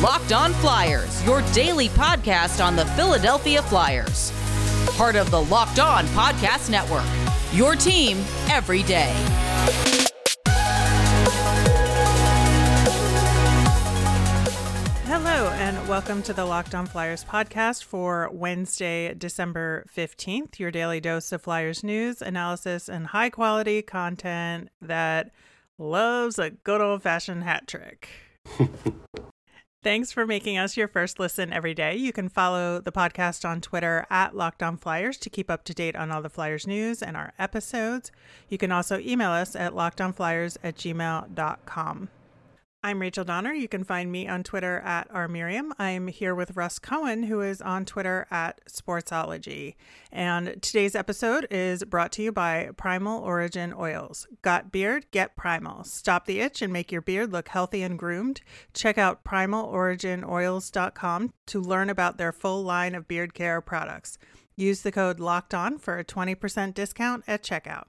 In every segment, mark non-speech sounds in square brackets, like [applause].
Locked On Flyers, your daily podcast on the Philadelphia Flyers. Part of the Locked On Podcast Network. Your team every day. Hello, and welcome to the Locked On Flyers podcast for Wednesday, December 15th, your daily dose of Flyers news, analysis, and high quality content that loves a good old fashioned hat trick. [laughs] Thanks for making us your first listen every day. You can follow the podcast on Twitter at LockedOnFlyers to keep up to date on all the Flyers news and our episodes. You can also email us at lockedonflyers at gmail.com. I'm Rachel Donner. You can find me on Twitter at rmiriam. I'm here with Russ Cohen, who is on Twitter at Sportsology. And today's episode is brought to you by Primal Origin Oils. Got beard? Get Primal. Stop the itch and make your beard look healthy and groomed. Check out primaloriginoils.com to learn about their full line of beard care products. Use the code LOCKED ON for a 20% discount at checkout.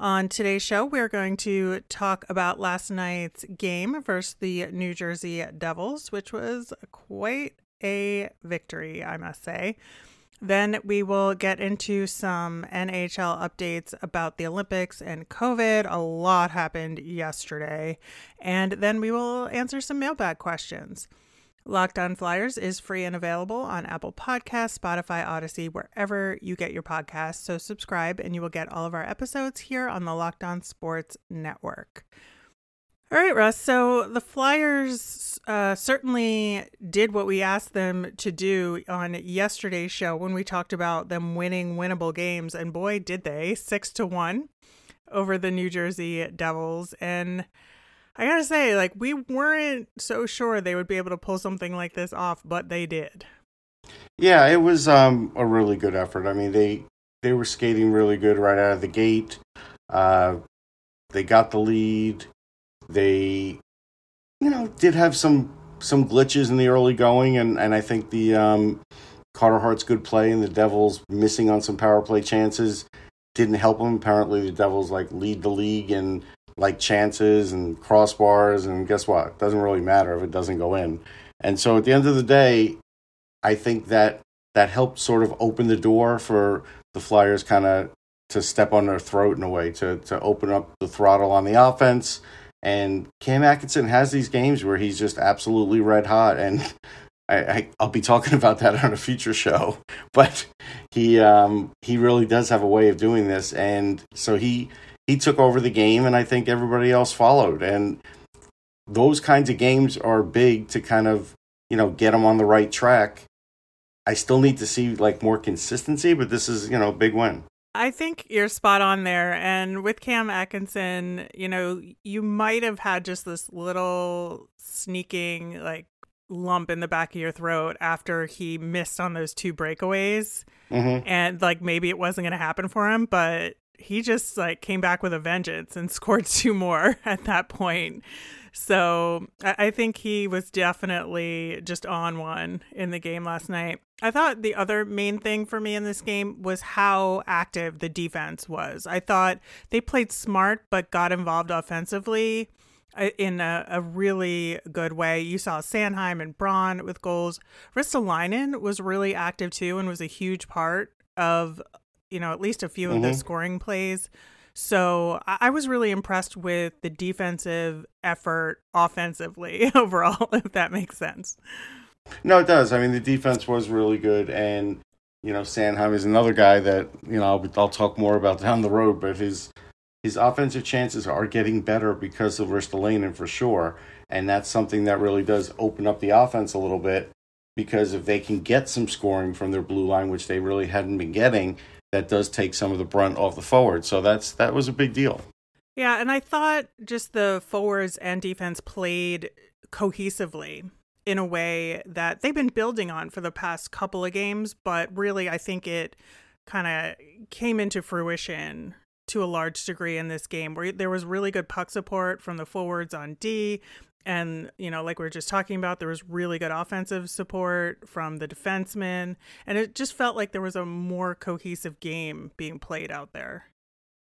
On today's show, we're going to talk about last night's game versus the New Jersey Devils, which was quite a victory, I must say. Then we will get into some NHL updates about the Olympics and COVID. A lot happened yesterday. And then we will answer some mailbag questions. Locked On Flyers is free and available on Apple Podcasts, Spotify, Odyssey, wherever you get your podcasts. So subscribe and you will get all of our episodes here on the Locked On Sports Network. All right, Russ. So the Flyers uh, certainly did what we asked them to do on yesterday's show when we talked about them winning winnable games, and boy, did they! Six to one over the New Jersey Devils, and I gotta say, like, we weren't so sure they would be able to pull something like this off, but they did. Yeah, it was um, a really good effort. I mean, they they were skating really good right out of the gate. Uh, they got the lead. They, you know, did have some some glitches in the early going, and and I think the um, Carter Hart's good play and the Devils missing on some power play chances didn't help them. Apparently, the Devils like lead the league and like chances and crossbars, and guess what? It doesn't really matter if it doesn't go in. And so at the end of the day, I think that that helped sort of open the door for the Flyers kind of to step on their throat in a way, to to open up the throttle on the offense. And Cam Atkinson has these games where he's just absolutely red hot, and [laughs] I, I will be talking about that on a future show. [laughs] But he um he really does have a way of doing this, and so he he took over the game, and I think everybody else followed. And those kinds of games are big to kind of you know get them on the right track. I still need to see like more consistency, but this is you know a big win. I think you're spot on there. And with Cam Atkinson, you know, you might have had just this little sneaking like lump in the back of your throat after he missed on those two breakaways. Mm-hmm. And like maybe it wasn't going to happen for him, but he just like came back with a vengeance and [laughs] scored two more [laughs] at that point. So I think he was definitely just on one in the game last night. I thought the other main thing for me in this game was how active the defense was. I thought they played smart but got involved offensively uh, in a, a, really good way. You saw Sanheim and Braun with goals. Ristolainen was really active too and was a huge part of you know, at least a few mm-hmm. of the mm-hmm. scoring plays. So I was really impressed with the defensive effort offensively [laughs] overall, [laughs] if that makes sense. No, it does. I mean, the defense was really good, and you know, Sanheim is another guy that you know I'll, I'll talk more about [laughs] down the road. But his his offensive chances are getting better because of Ristolainen for sure, and that's something that really does open up the offense a little bit. Because if they can get some scoring from their blue line, which they really hadn't been getting, that does take some of the brunt off the forward. So that's that was a big deal. Yeah, and I thought just the forwards and defense played cohesively in a way that they've been building on for the past couple of games, but really I think it kind of came into fruition to a large degree in this game where there was really good puck support from the forwards on D and, you know, like we were just talking about, there was really good offensive support from the defensemen. And it just felt like there was a more cohesive game being played out there.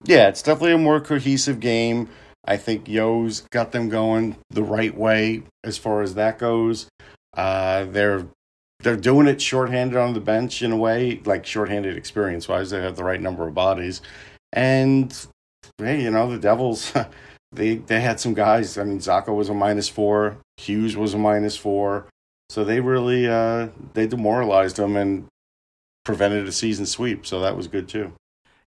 Yeah, it's definitely a more cohesive game. I think Yeo's got them going the right way as far as that goes. Uh, they're they're doing it shorthanded on the bench in a way, like shorthanded experience wise. They have the right number of bodies, and hey, you know the Devils. [laughs] they they had some guys. I mean, Zacha was a minus four. Hughes was a minus four. So they really uh, they demoralized them and prevented a season sweep. So that was good too.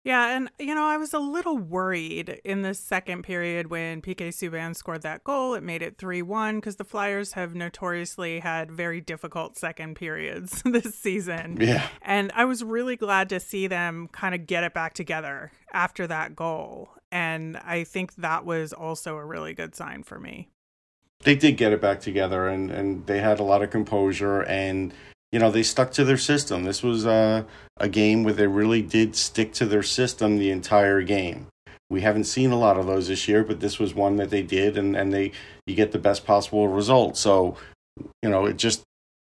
Yeah, and you know, I was a little worried in the second period when PK Subban scored that goal. It made it 3 1 because the Flyers have notoriously had very difficult second periods [laughs] this season. Yeah. And I was really glad to see them kind of get it back together after that goal. And I think that was also a really good sign for me. They did get it back together and, and they had a lot of composure and you know, they stuck to their system. This was a, a game where they really did stick to their system the entire game. We haven't seen a lot of those this year, but this was one that they did, and, and they you get the best possible result. So, you know, it just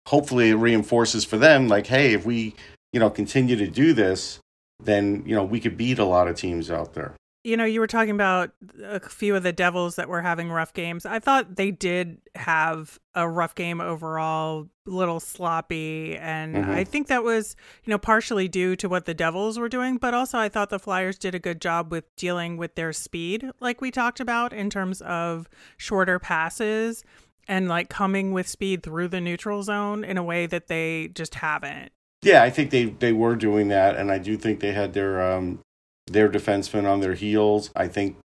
hopefully it reinforces for them, like, hey, if we you know continue to do this, then you know we could beat a lot of teams out there you know, you were talking about a few of the Devils that were having rough games. I thought they did have a rough game overall, little sloppy. And mm-hmm. I think that was, you know, partially due to what the Devils were doing. But also, I thought the Flyers did a good job with dealing with their speed, like we talked about, in terms of shorter passes and like coming with speed through the neutral zone in a way that they just haven't. Yeah, I think they they were doing that, and I do think they had their um, their defensemen on their heels. I think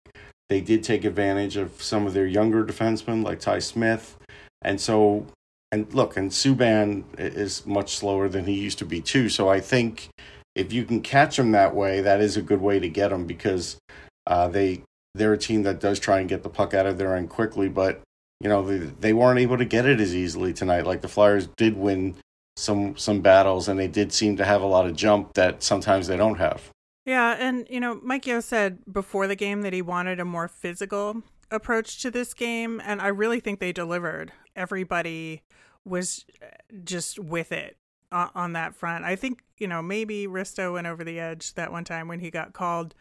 they did take advantage of some of their younger defensemen like Ty Smith. And so, and look, and Subban is much slower than he used to be too. So I think if you can catch him that way, that is a good way to get them because uh, they they're a team that does try and get the puck out of their end quickly, but you know they, they weren't able to get it as easily tonight. Like the Flyers did win some some battles, and they did seem to have a lot of jump that sometimes they don't have. Yeah, and you know, Mike Yeo said before the game that he wanted a more physical approach to this game, and I really think they delivered. Everybody was uh, just with it on that front. I think you know maybe Risto went over the edge that one time when he got called,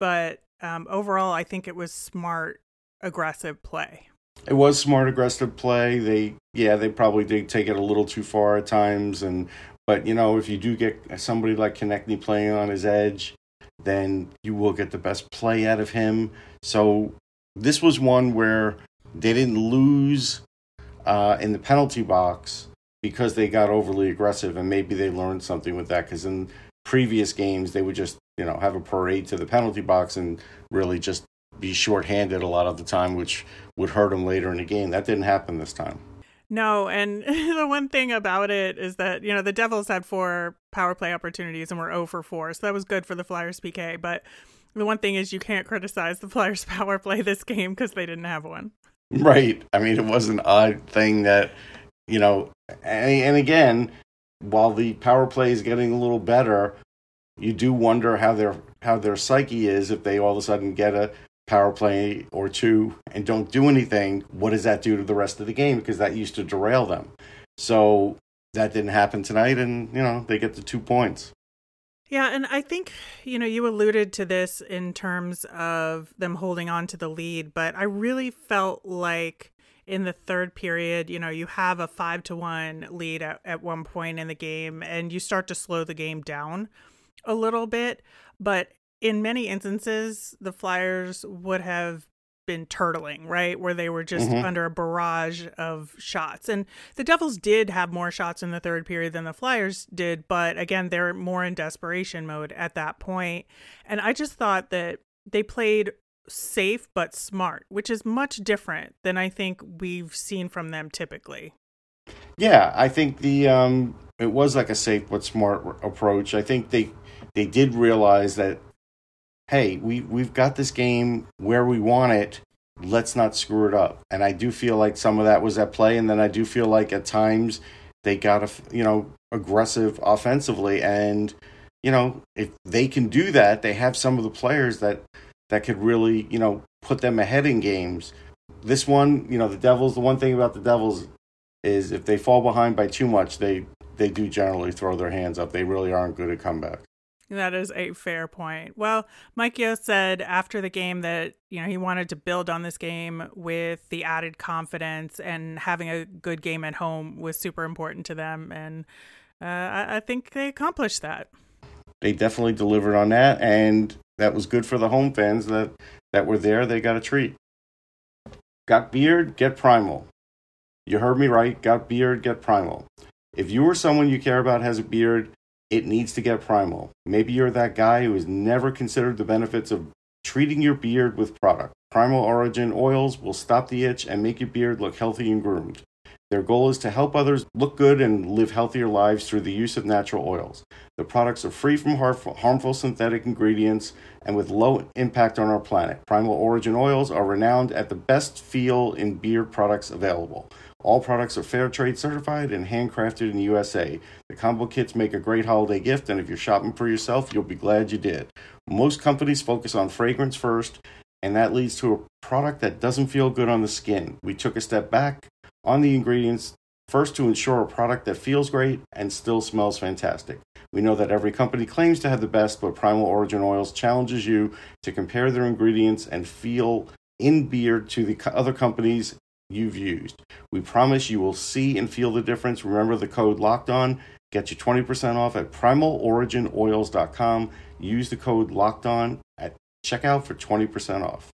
but um, overall, I think it was smart, aggressive play. It was smart, aggressive play. They, yeah, they probably did take it a little too far at times, and but you know, if you do get somebody like Konecny playing on his edge, then you will get the best play out of him. So this was one where they didn't lose uh, in the penalty box because they got overly aggressive, and maybe they learned something with that. Because in previous games, they would just you know have a parade to the penalty box and really just be shorthanded a lot of the time, which would hurt them later in the game. That didn't happen this time. No, and [laughs] the one thing about it is that, you know, the Devils had four power play opportunities and were 0 for 4. So that was good for the Flyers PK. But the one thing is you can't criticize the [laughs] Flyers power play this game because they didn't have one. Right. I mean, it was an odd thing that, you know, and, and again, while the power play is getting a little better, you do wonder how their how their psyche is if they all of a sudden get a power play or two and don't do anything, what does that do to the rest of the game? Because that used to derail them. So that didn't happen tonight, and you know they get the two points. Yeah, and I think you know you alluded to this in terms of them holding on to the lead, but I really felt like in the third period, you know, you have a five to one lead at, at one point in the game, and you start to slow the game down a little bit. But in many instances, the Flyers would have been turtling, right? Where they were just mm-hmm. under a barrage of shots. And the Devils did have more shots in the third period than the Flyers did, but again, they're more in desperation mode at that point. And I just thought that they played safe but smart, which is much different than I think we've seen from them typically. Yeah, I think the um it was like a safe but smart approach. I think they they did realize that hey, we we've got this game where we want it. Let's not screw it up. And I do feel like some of that was at play, and then I do feel like at times they got a you know aggressive offensively, and you know if they can do that, they have some of the players that that could really you know put them ahead in games. This one, you know, the Devils. The one thing about the Devils is if they fall behind by too much, they they do generally throw their hands up. They really aren't good at comeback. That is a fair point. Well, Mike Yeo said after the game that you know he wanted to build on this game with the added confidence and having a good game at home was super important to them, and uh, I, I think they accomplished that. They definitely delivered on that, and that was good for the home fans that that were there. They got a treat. Got beard, get primal. You heard me right. Got beard, get primal. If you or someone you care about has a beard, it needs to get primal. Maybe you're that guy who has never considered the benefits of treating your beard with product. Primal Origin oils will stop the itch and make your beard look healthy and groomed. Their goal is to help others look good and live healthier lives through the use of natural oils. The products are free from harmful, synthetic ingredients and with low impact on our planet. Primal Origin oils are renowned at the best feel in beard products available. All products are fair trade certified and handcrafted in the USA. The combo kits make a great holiday gift, and if you're shopping for yourself, you'll be glad you did. Most companies focus on fragrance first, and that leads to a product that doesn't feel good on the skin. We took a step back on the ingredients first to ensure a product that feels great and still smells fantastic. We know that every company claims to have the best, but Primal Origin Oils challenges you to compare their ingredients and feel in beard to the other companies you've used. We promise you will see and feel the difference. Remember the code locked on. Get you 20% off at primaloriginoils.com. Use the code locked on at checkout for 20% off.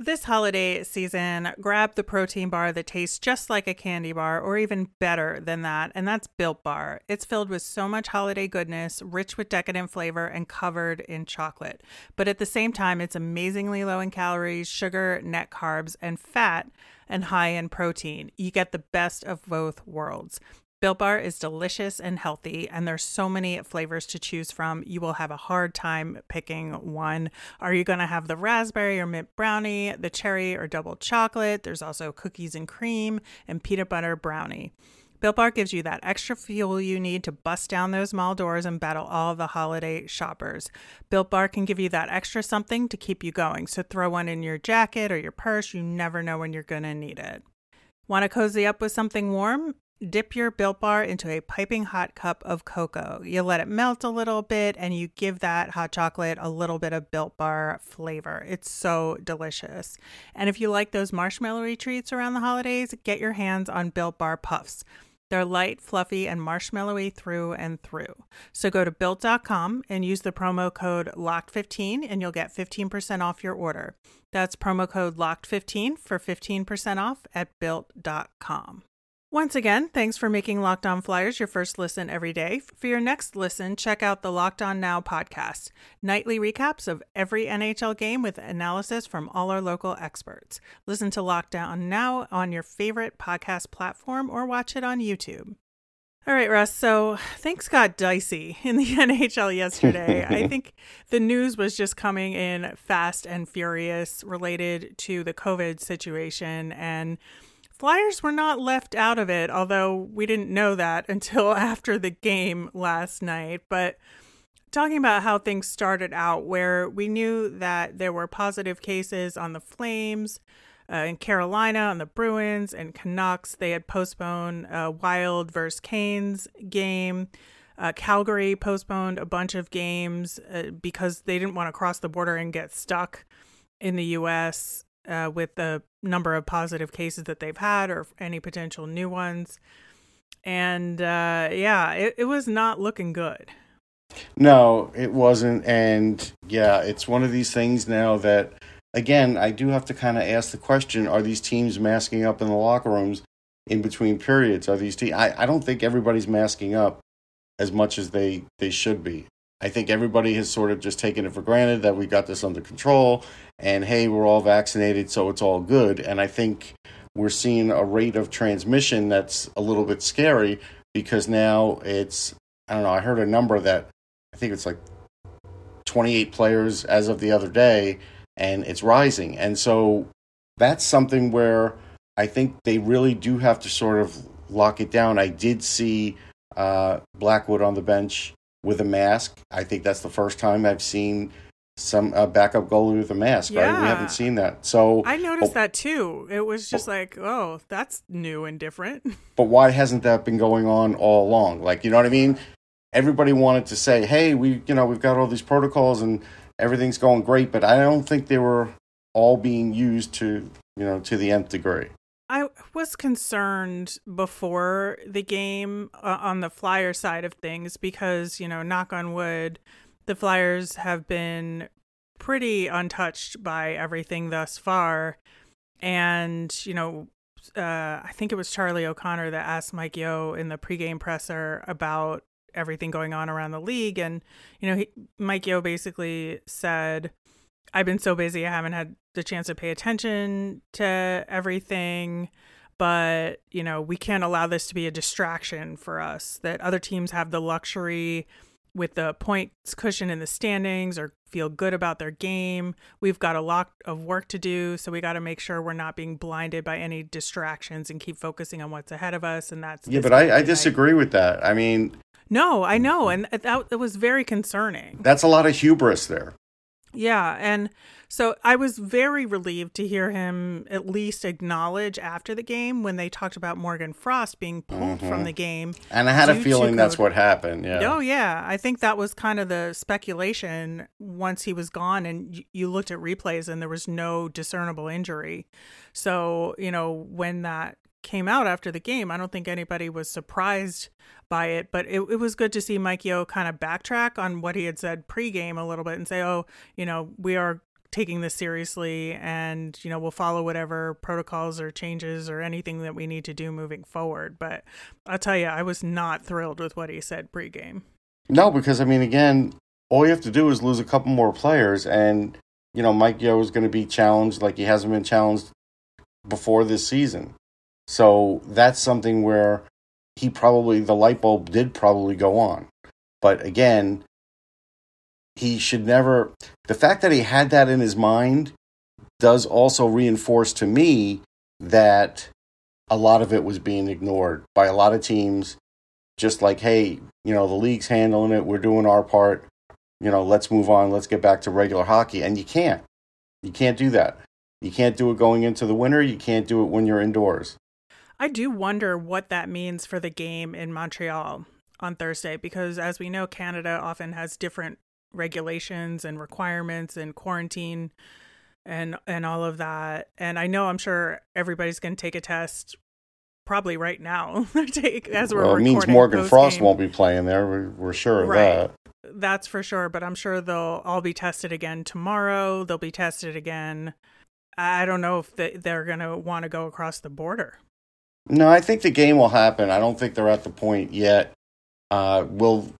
This holiday season, grab the protein bar that tastes just like a candy bar or even better than that, and that's Built Bar. It's filled with so much holiday goodness, rich with decadent flavor, and covered in chocolate. But at the same time, it's amazingly low in calories, sugar, net carbs, and fat and high in protein. You get the best of both worlds. Built Bar is delicious and healthy, and there's so many flavors to choose from. You will have a hard time picking one. Are you going to have the raspberry or mint brownie, the cherry or double chocolate? There's also cookies and cream and peanut butter brownie. Built Bar gives you that extra fuel you need to bust down those mall doors and battle all the holiday shoppers. Built Bar can give you that extra something to keep you going. So throw one in your jacket or your purse. You never know when you're going to need it. Want to cozy up with something warm? Dip your Built Bar into a piping hot cup of cocoa. You let it melt a little bit and you give that hot chocolate a little bit of Built Bar flavor. It's so delicious. And if you like those marshmallowy treats around the holidays, get your hands on Built Bar Puffs. They're light, fluffy, and marshmallowy through and through. So go to built.com and use the promo code LOCKED15 and you'll get 15% off your order. That's promo code LOCKED15 for 15% off at built.com. Once again, thanks for making Locked On Flyers your first listen every day. For your next listen, check out the Locked On Now podcast, nightly recaps of every NHL game with analysis from all our local experts. Listen to Locked On Now on your favorite podcast platform or watch it on YouTube. All right, Russ. So things got dicey in the [laughs] NHL yesterday. I [laughs] think the news was just coming in fast and furious related to the COVID situation. And Flyers were not left out of it, although we didn't know that [laughs] until after the game last night. But talking about how things started out, where we knew that there were positive cases on the Flames, uh, in Carolina, on the Bruins and Canucks. They had postponed a Wild versus Canes game. Uh, Calgary postponed a bunch of games uh, because they didn't want to cross the border and get stuck in the U.S uh, with the number of positive cases that they've had or any potential new ones. And uh, yeah, it, it was not looking good. No, it wasn't. And yeah, it's one of these things now that, again, I do have to kind of ask the question are these teams masking up in the locker rooms in between periods? Are these teams? I, I don't think everybody's masking up as much as they, they should be. I think everybody has sort of just taken it for granted that we got this under control and hey, we're all vaccinated, so it's all good. And I think we're seeing a rate of transmission that's a little bit scary because now it's, I don't know, I heard a number that I think it's like 28 players as of the other day, and it's rising. And so that's something where I think they really do have to sort of lock it down. I did see uh, Blackwood on the bench with a mask. I think that's the first time I've seen some uh, backup goalie with a mask. Yeah. Right? We haven't seen that. So I noticed oh, that too. It was just oh, like, oh, that's new and different. [laughs] But why hasn't that been going on all along? Like, you know what I mean? everybody wanted to say, "Hey, we you know we've got all these protocols and everything's going great," but I don't think they were all being used to you know to the nth degree. Was concerned before the game uh, on the flyer side of things because, you know, knock on wood, the Flyers have been pretty untouched by everything thus far. And, you know, uh, I think it was Charlie O'Connor that asked Mike Yeo in the pregame presser about everything going on around the league. And, you know, he, Mike Yeo basically said, I've been so busy, I haven't had the chance to pay attention to everything. But, you know, we can't allow this to be a distraction for us, that other teams have the luxury with the points cushion in the standings or feel good about their game. We've got a lot of work to do, so we got to make sure we're not being blinded by any distractions and keep focusing on what's ahead of us. And that's yeah, but I, I disagree with that. I mean, no, I know, and that, that was very concerning. That's a lot of hubris there. Yeah, and so I was very relieved to hear him at least acknowledge after the game when they talked about Morgan Frost being pulled mm-hmm. from the game. And I had a feeling that's what happened. Yeah. Oh yeah, I think that was kind of the speculation once he was gone and you looked at replays and there was no discernible injury. So, you know, when that came out after the game, I don't think anybody was surprised by it, but it, it was good to see Mike Yeo kind of backtrack on what he had said pregame a little bit and say, oh, you know, we are taking this seriously and, you know, we'll follow whatever protocols or changes or anything that we need to do moving forward. But I'll tell you, I was not thrilled with what he said pregame. No, because, I mean, again, all you have to do is lose a couple more players and, you know, Mike Yeo is going to be challenged like he hasn't been challenged before this season. So that's something where he probably, the light bulb did probably go on. But again, he should never, the fact that he had that in his mind does also reinforce to me that a lot of it was being ignored by a lot of teams. Just like, hey, you know, the league's handling it, we're doing our part, you know, let's move on, let's get back to regular hockey. And you can't. You can't do that. You can't do it going into the winter, you can't do it when you're indoors. I do wonder what that means for the game in Montreal on Thursday because, as we know, Canada often has different regulations and requirements and quarantine and and all of that. And I know I'm sure everybody's going to take a test probably right now. [laughs] take as we're well, it means Morgan Frost won't be playing there. We're, we're sure of right. that. That's for sure. But I'm sure they'll all be tested again tomorrow. They'll be tested again. I don't know if they, they're going to want to go across the border. No, I think the game will happen. I don't think they're at the point yet. Uh, will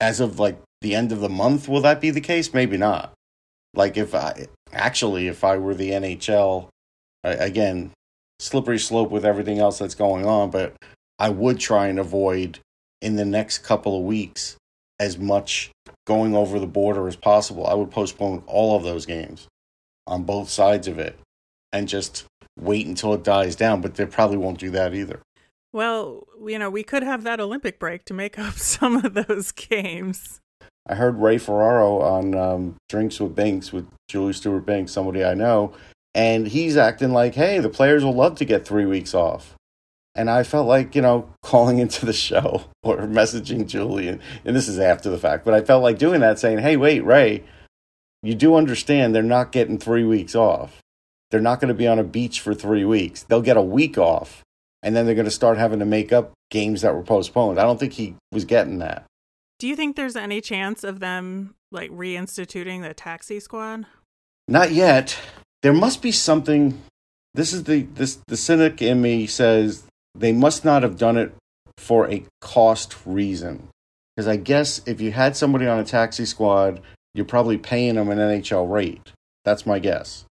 as of like the end of the month, will that be the case? Maybe not. Like if I actually, if I were the NHL, again, slippery slope with everything else that's going on, but I would try and avoid in the next couple of weeks as much going over the border as possible. I would postpone all of those games on both sides of it and just wait until it dies down, but they probably won't do that either. Well, you know, we could have that Olympic break to make [laughs] up some of those games. I heard Ray Ferraro on um, Drinks with Binks with Julie Stewart Binks, somebody I know, and he's acting like, hey, the players will love to get three weeks off. And I felt like, you know, [laughs] calling into the show [laughs] or messaging Julie, and, and this is after the fact, but I felt like doing that, saying, hey, wait, Ray, you do understand they're not getting three weeks off. They're not going to be on a beach for three weeks. They'll get a week off, and then they're going to start having to make up games that were postponed. I don't think he was getting that. Do you think there's any chance of them like reinstituting the taxi squad? Not yet. There must be something. This is the this the cynic in me says they must not have done it for a cost reason. Because I guess if you had somebody on a taxi squad, you're probably paying them an NHL rate. That's my guess.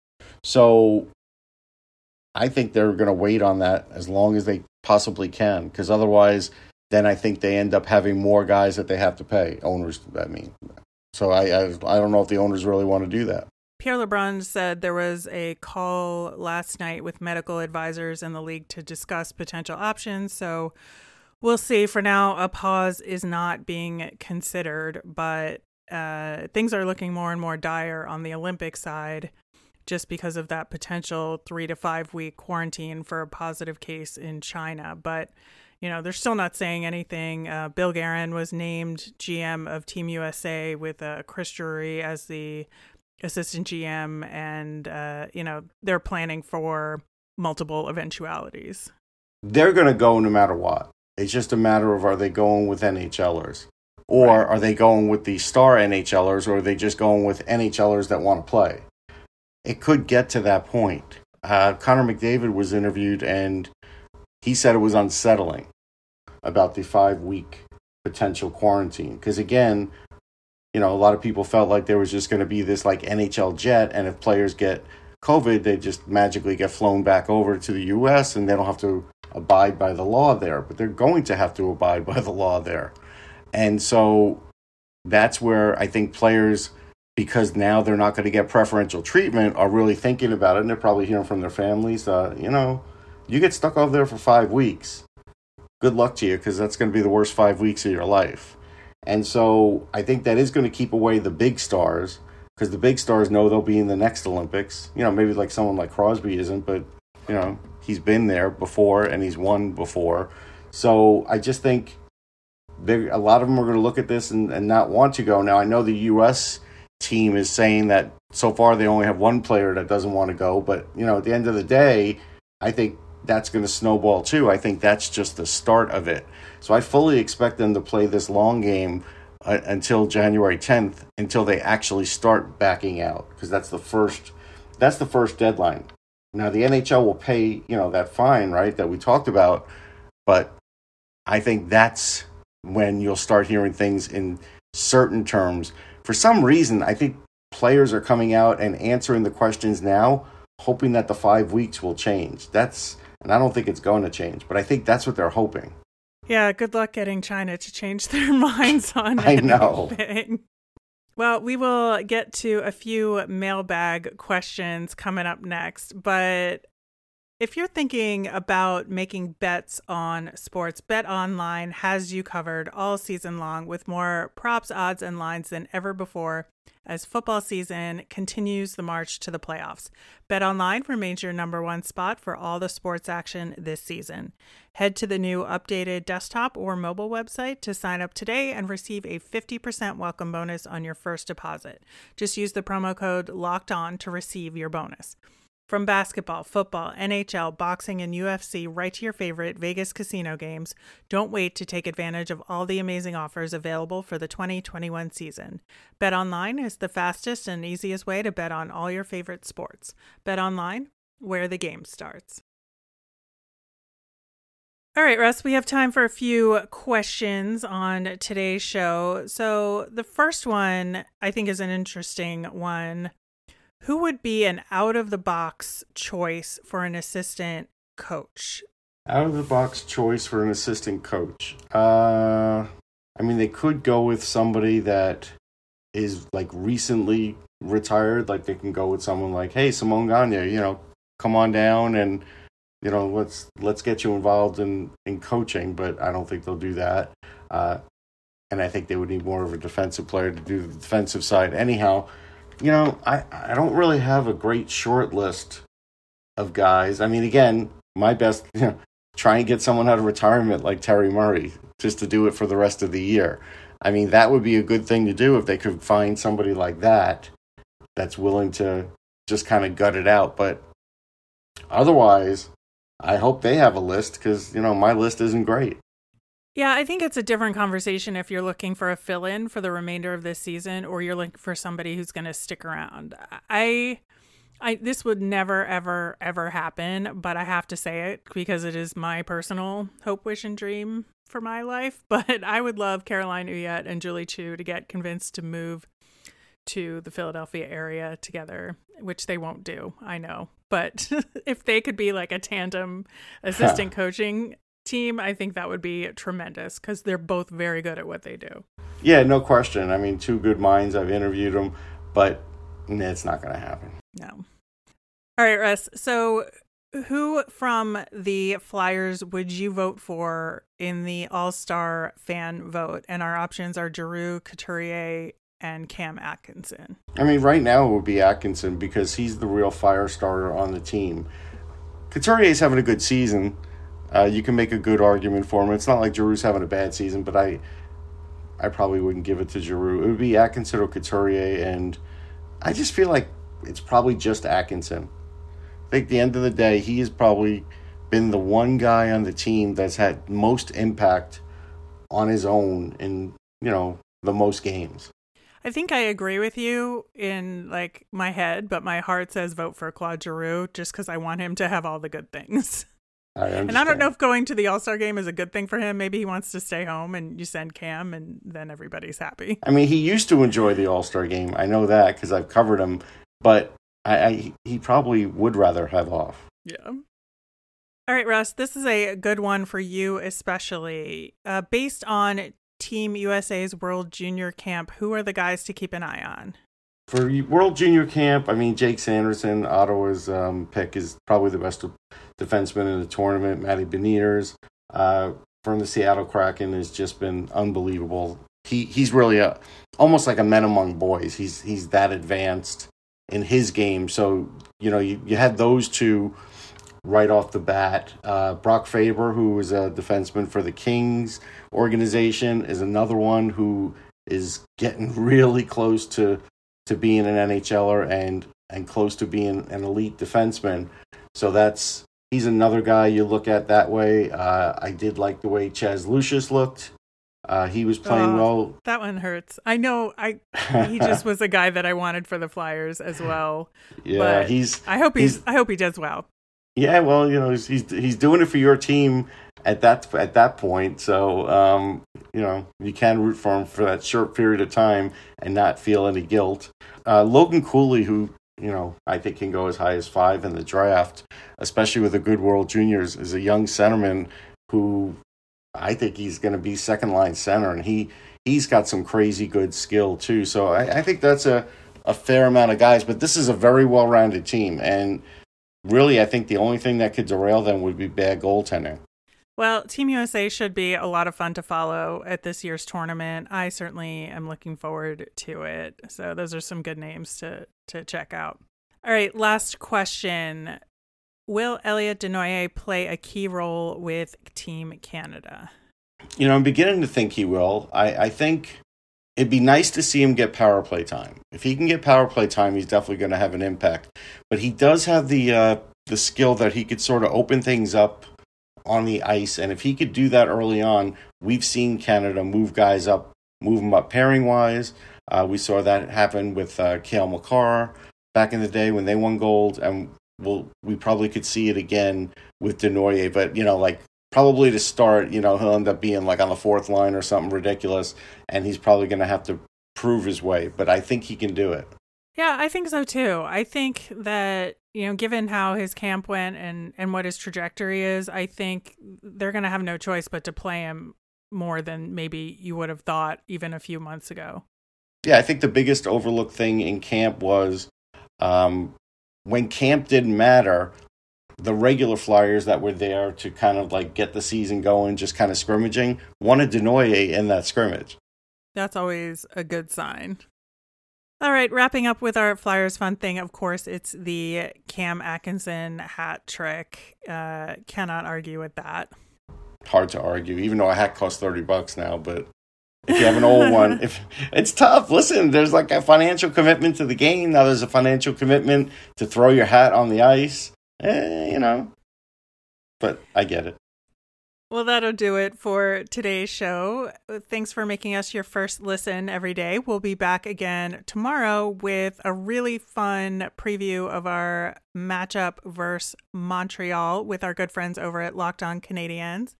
So I think they're going to wait on that as long as they possibly can, because otherwise, then I think they end up having more guys that they have to pay. Owners, I mean. So I, I, I don't know if the owners really want to do that. Pierre LeBrun said there was a call last night with medical advisors in the league to discuss potential options. So we'll see. For now, a pause is not being considered, but uh, things are looking more and more dire on the Olympic side just because of that potential three to five week quarantine for a positive case in China. But you know, they're still not saying anything. Uh, Bill Guerin was named GM of Team USA with uh, Chris Drury as the assistant GM, and uh, you know they're planning for multiple eventualities. They're going to go no matter what. It's just a matter of are they going with NHLers, or right. are they going with the star NHLers, or are they just going with NHLers that want to play? It could get to that point. Uh, Connor McDavid was interviewed, and he said it was unsettling about the five week potential quarantine because again you know, a lot of people felt like there was just going to be this like NHL jet, and if players get COVID, they just magically get flown back over to the U.S. and they don't have to abide by the law there. But they're going to have to abide by the law there, and so that's where I think players, because now they're not going to get preferential treatment, are really thinking about it, and they're probably hearing from their families, uh, you know, you get stuck over there for five weeks. Good luck to you, because that's going to be the worst five weeks of your life. And so I think that is going to keep away the big stars because the big stars know they'll be in the next Olympics. You know, maybe like someone like Crosby isn't, but you know, he's been there before and he's won before. So I just think a lot of them are going to look at this and, and not want to go. Now I know the U.S. team is saying that so far they only have one player that doesn't want to go, but you know, at the end of the day, I think that's going to snowball too. I think that's just the start of it. So I fully expect them to play this long game uh, until January 10th until they actually start backing out because that's the first that's the first deadline. Now the NHL will pay, you know, that fine, right, that we talked about, but I think that's when you'll start hearing things in certain terms. For some reason, I think players are coming out and answering the questions now, hoping that the 5 weeks will change. That's and I don't think it's going to change, but I think that's what they're hoping. Yeah, good luck getting China to change their [laughs] minds [laughs] on I know. Well, we will get to a few mailbag questions coming up next, but if you're thinking about making bets on sports, Bet Online has you covered all season long with more props, odds, and lines than ever before as football season continues the march to the playoffs. Bet Online remains your number one spot for all the sports action this season. Head to the new updated desktop or mobile website to sign up today and receive a 50% welcome bonus on your first deposit. Just use the promo code LOCKED ON to receive your bonus. From basketball, football, NHL, boxing, and UFC, right to your favorite Vegas casino games, don't wait to take advantage of all the amazing offers available for the 2021 season. Bet online is the fastest and easiest way to bet on all your favorite sports. Bet online, where the game starts. All right, Russ, we have time for a few questions on today's show. So, the first one I think is an interesting one. Who would be an out of the box choice for an assistant coach? Out of the box choice for an assistant coach. Uh, I mean, they could go with somebody that is like recently retired. Like they can go with someone like, hey, Simon Gagne, you know, come on down and you know let's let's get you involved in in coaching. But I don't think they'll do that. Uh, and I think they would need more of a defensive player to do the defensive side. Anyhow, you know, I, I don't really have a great short list of guys. I mean, again, my best, [laughs] you know, try and get someone out of retirement like Terry Murray just to do it for the rest of the year. I mean, that would be a good thing to do if they could find somebody like that that's willing to just kind of gut it out. But otherwise, I hope they have a list because, you know, my list isn't great. Yeah, I think it's a different conversation if you're looking for a fill in for the remainder of this season or you're looking for somebody who's going to stick around. I I this would never ever ever happen, but I have to say it because it is my personal hope, wish and dream for my life, [laughs] but I would love Caroline Ouellette and Julie Chu to get convinced to move to the Philadelphia area together, which they won't do, I know. But [laughs] if they could be like a tandem assistant coaching team, I think that would be tremendous because they're both very good at what they do. Yeah, no question. I mean, two good minds. I've interviewed them, but it's not going to happen. No. All right, Russ. So, who from the Flyers would you vote for in the All Star fan vote? And our options are Giroux, Couturier, and Cam Atkinson. I mean, right now it would be Atkinson because he's the real fire starter on the team. Couturier is having a good season Uh, you can make a good argument for him. It's not like Giroux's having a bad season, but I I probably wouldn't give it to Giroux. It would be Atkinson or Couturier, and I just feel like it's probably just Atkinson. I think at the end of the day, he has probably been the one guy on the team that's had most impact on his own in, you know, the most games. I think I agree with you in like my head, but my heart says vote for Claude Giroux just because I want him to have all the good things. [laughs] I and I don't know if going to the All Star game is a good thing for him. Maybe he wants to stay home and you send Cam, and then everybody's happy. I mean, he used to enjoy the All Star game. I know that because I've covered him, but I, I he probably would rather have off. Yeah. All right, Russ, this is a good one for you, especially uh, based on Team USA's World Junior Camp. Who are the guys to keep an eye on? For World Junior Camp, I mean, Jake Sanderson, Ottawa's um, pick, is probably the best defenseman in the tournament. Matty Beniers uh, from the Seattle Kraken has just been unbelievable. He he's really a almost like a men among boys. He's he's that advanced in his game. So you know you, you had those two right off the bat. Uh, Brock Faber, who is a defenseman for the Kings organization, is another one who is getting [laughs] really close to to being an NHLer and and close to being an elite defenseman. So that's he's another guy you look at that way. Uh, I did like the way Chaz Lucius looked. Uh, he was playing well. That one hurts. I know. I he [laughs] just was a guy that I wanted for the Flyers as well. Yeah, he's. I hope he's, he's, I hope he does well. Yeah, well, you know, he's he's, he's doing it for your team at that at that point. So, um, you know, you can root for him for that short period of time and not feel any guilt. Uh, Logan Cooley, who you know, I think can go as high as five in the draft, especially with the good World Juniors, is a young centerman who I think he's going to be second line center, and he he's got some crazy good skill too. So I, I think that's a a fair amount of guys, but this is a very well rounded team, and really, I think the only thing that could derail them would be bad goaltending. Well, Team USA should be a lot of fun to follow at this year's tournament. I certainly am looking forward to it. So those are some good names to to check out. All right, last question. Will Elliot Desnoyers play a key role with Team Canada? You know, I'm beginning to think he will. I, I think it'd be nice to see him get power play time. If he can get power play time, he's definitely going to have an impact. But he does have the uh, the skill that he could sort of open things up on the ice. And if he could do that early on, we've seen Canada move guys up, move them up pairing wise. Uh, we saw that happen with uh, Cale Makar back in the day when they won gold, and we'll, we probably could see it again with Desnoyers. But, you know, like probably to start, you know, he'll end up being like on the fourth line or something ridiculous, and he's probably going to have to prove his way. But I think he can do it. Yeah, I think so too. I think that you know, given how his camp went and and what his trajectory is, I think they're going to have no choice but to play him more than maybe you would have thought even a few months ago. Yeah, I think the biggest overlooked thing in camp was um, when camp didn't matter, the regular Flyers that were there to kind of like get the season going, just kind of scrimmaging, wanted Desnoyers in that scrimmage. That's always a good sign. All right, wrapping up with our Flyers fun thing. Of course, it's the Cam Atkinson hat trick. Uh, cannot argue with that. Hard to argue, even though a hat costs thirty bucks now. But if you have an old one, [laughs] if it's tough. Listen, there's like a financial commitment to the game. Now there's a financial commitment to throw your hat on the ice. Eh, you know, but I get it. Well, that'll do it for today's show. Thanks for making us your first listen every day. We'll be back again tomorrow with a really fun preview of our matchup versus Montreal with our good friends over at Locked On Canadiens.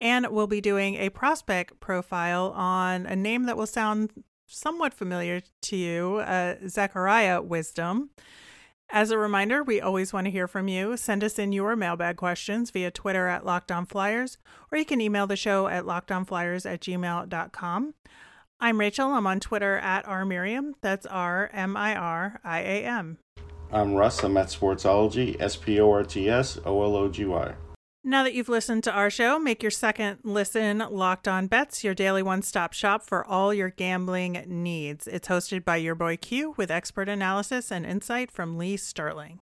And we'll be doing a prospect profile on a name that will sound somewhat familiar to you, uh, Zachariah Wisdom. As a reminder, we always want to hear from you. Send us in your mailbag questions via Twitter at LockedOnFlyers, or you can email the show at lockedonflyers at gmail.com. I'm Rachel. I'm on Twitter at rmiriam. That's R M I R I A M. I'm Russ. I'm at Sportsology, S P O R T S O L O G Y. Now that you've listened to our show, make your second listen Locked On Bets, your daily one stop shop for all your gambling needs. It's hosted by your boy Q with expert analysis and insight from Lee Sterling.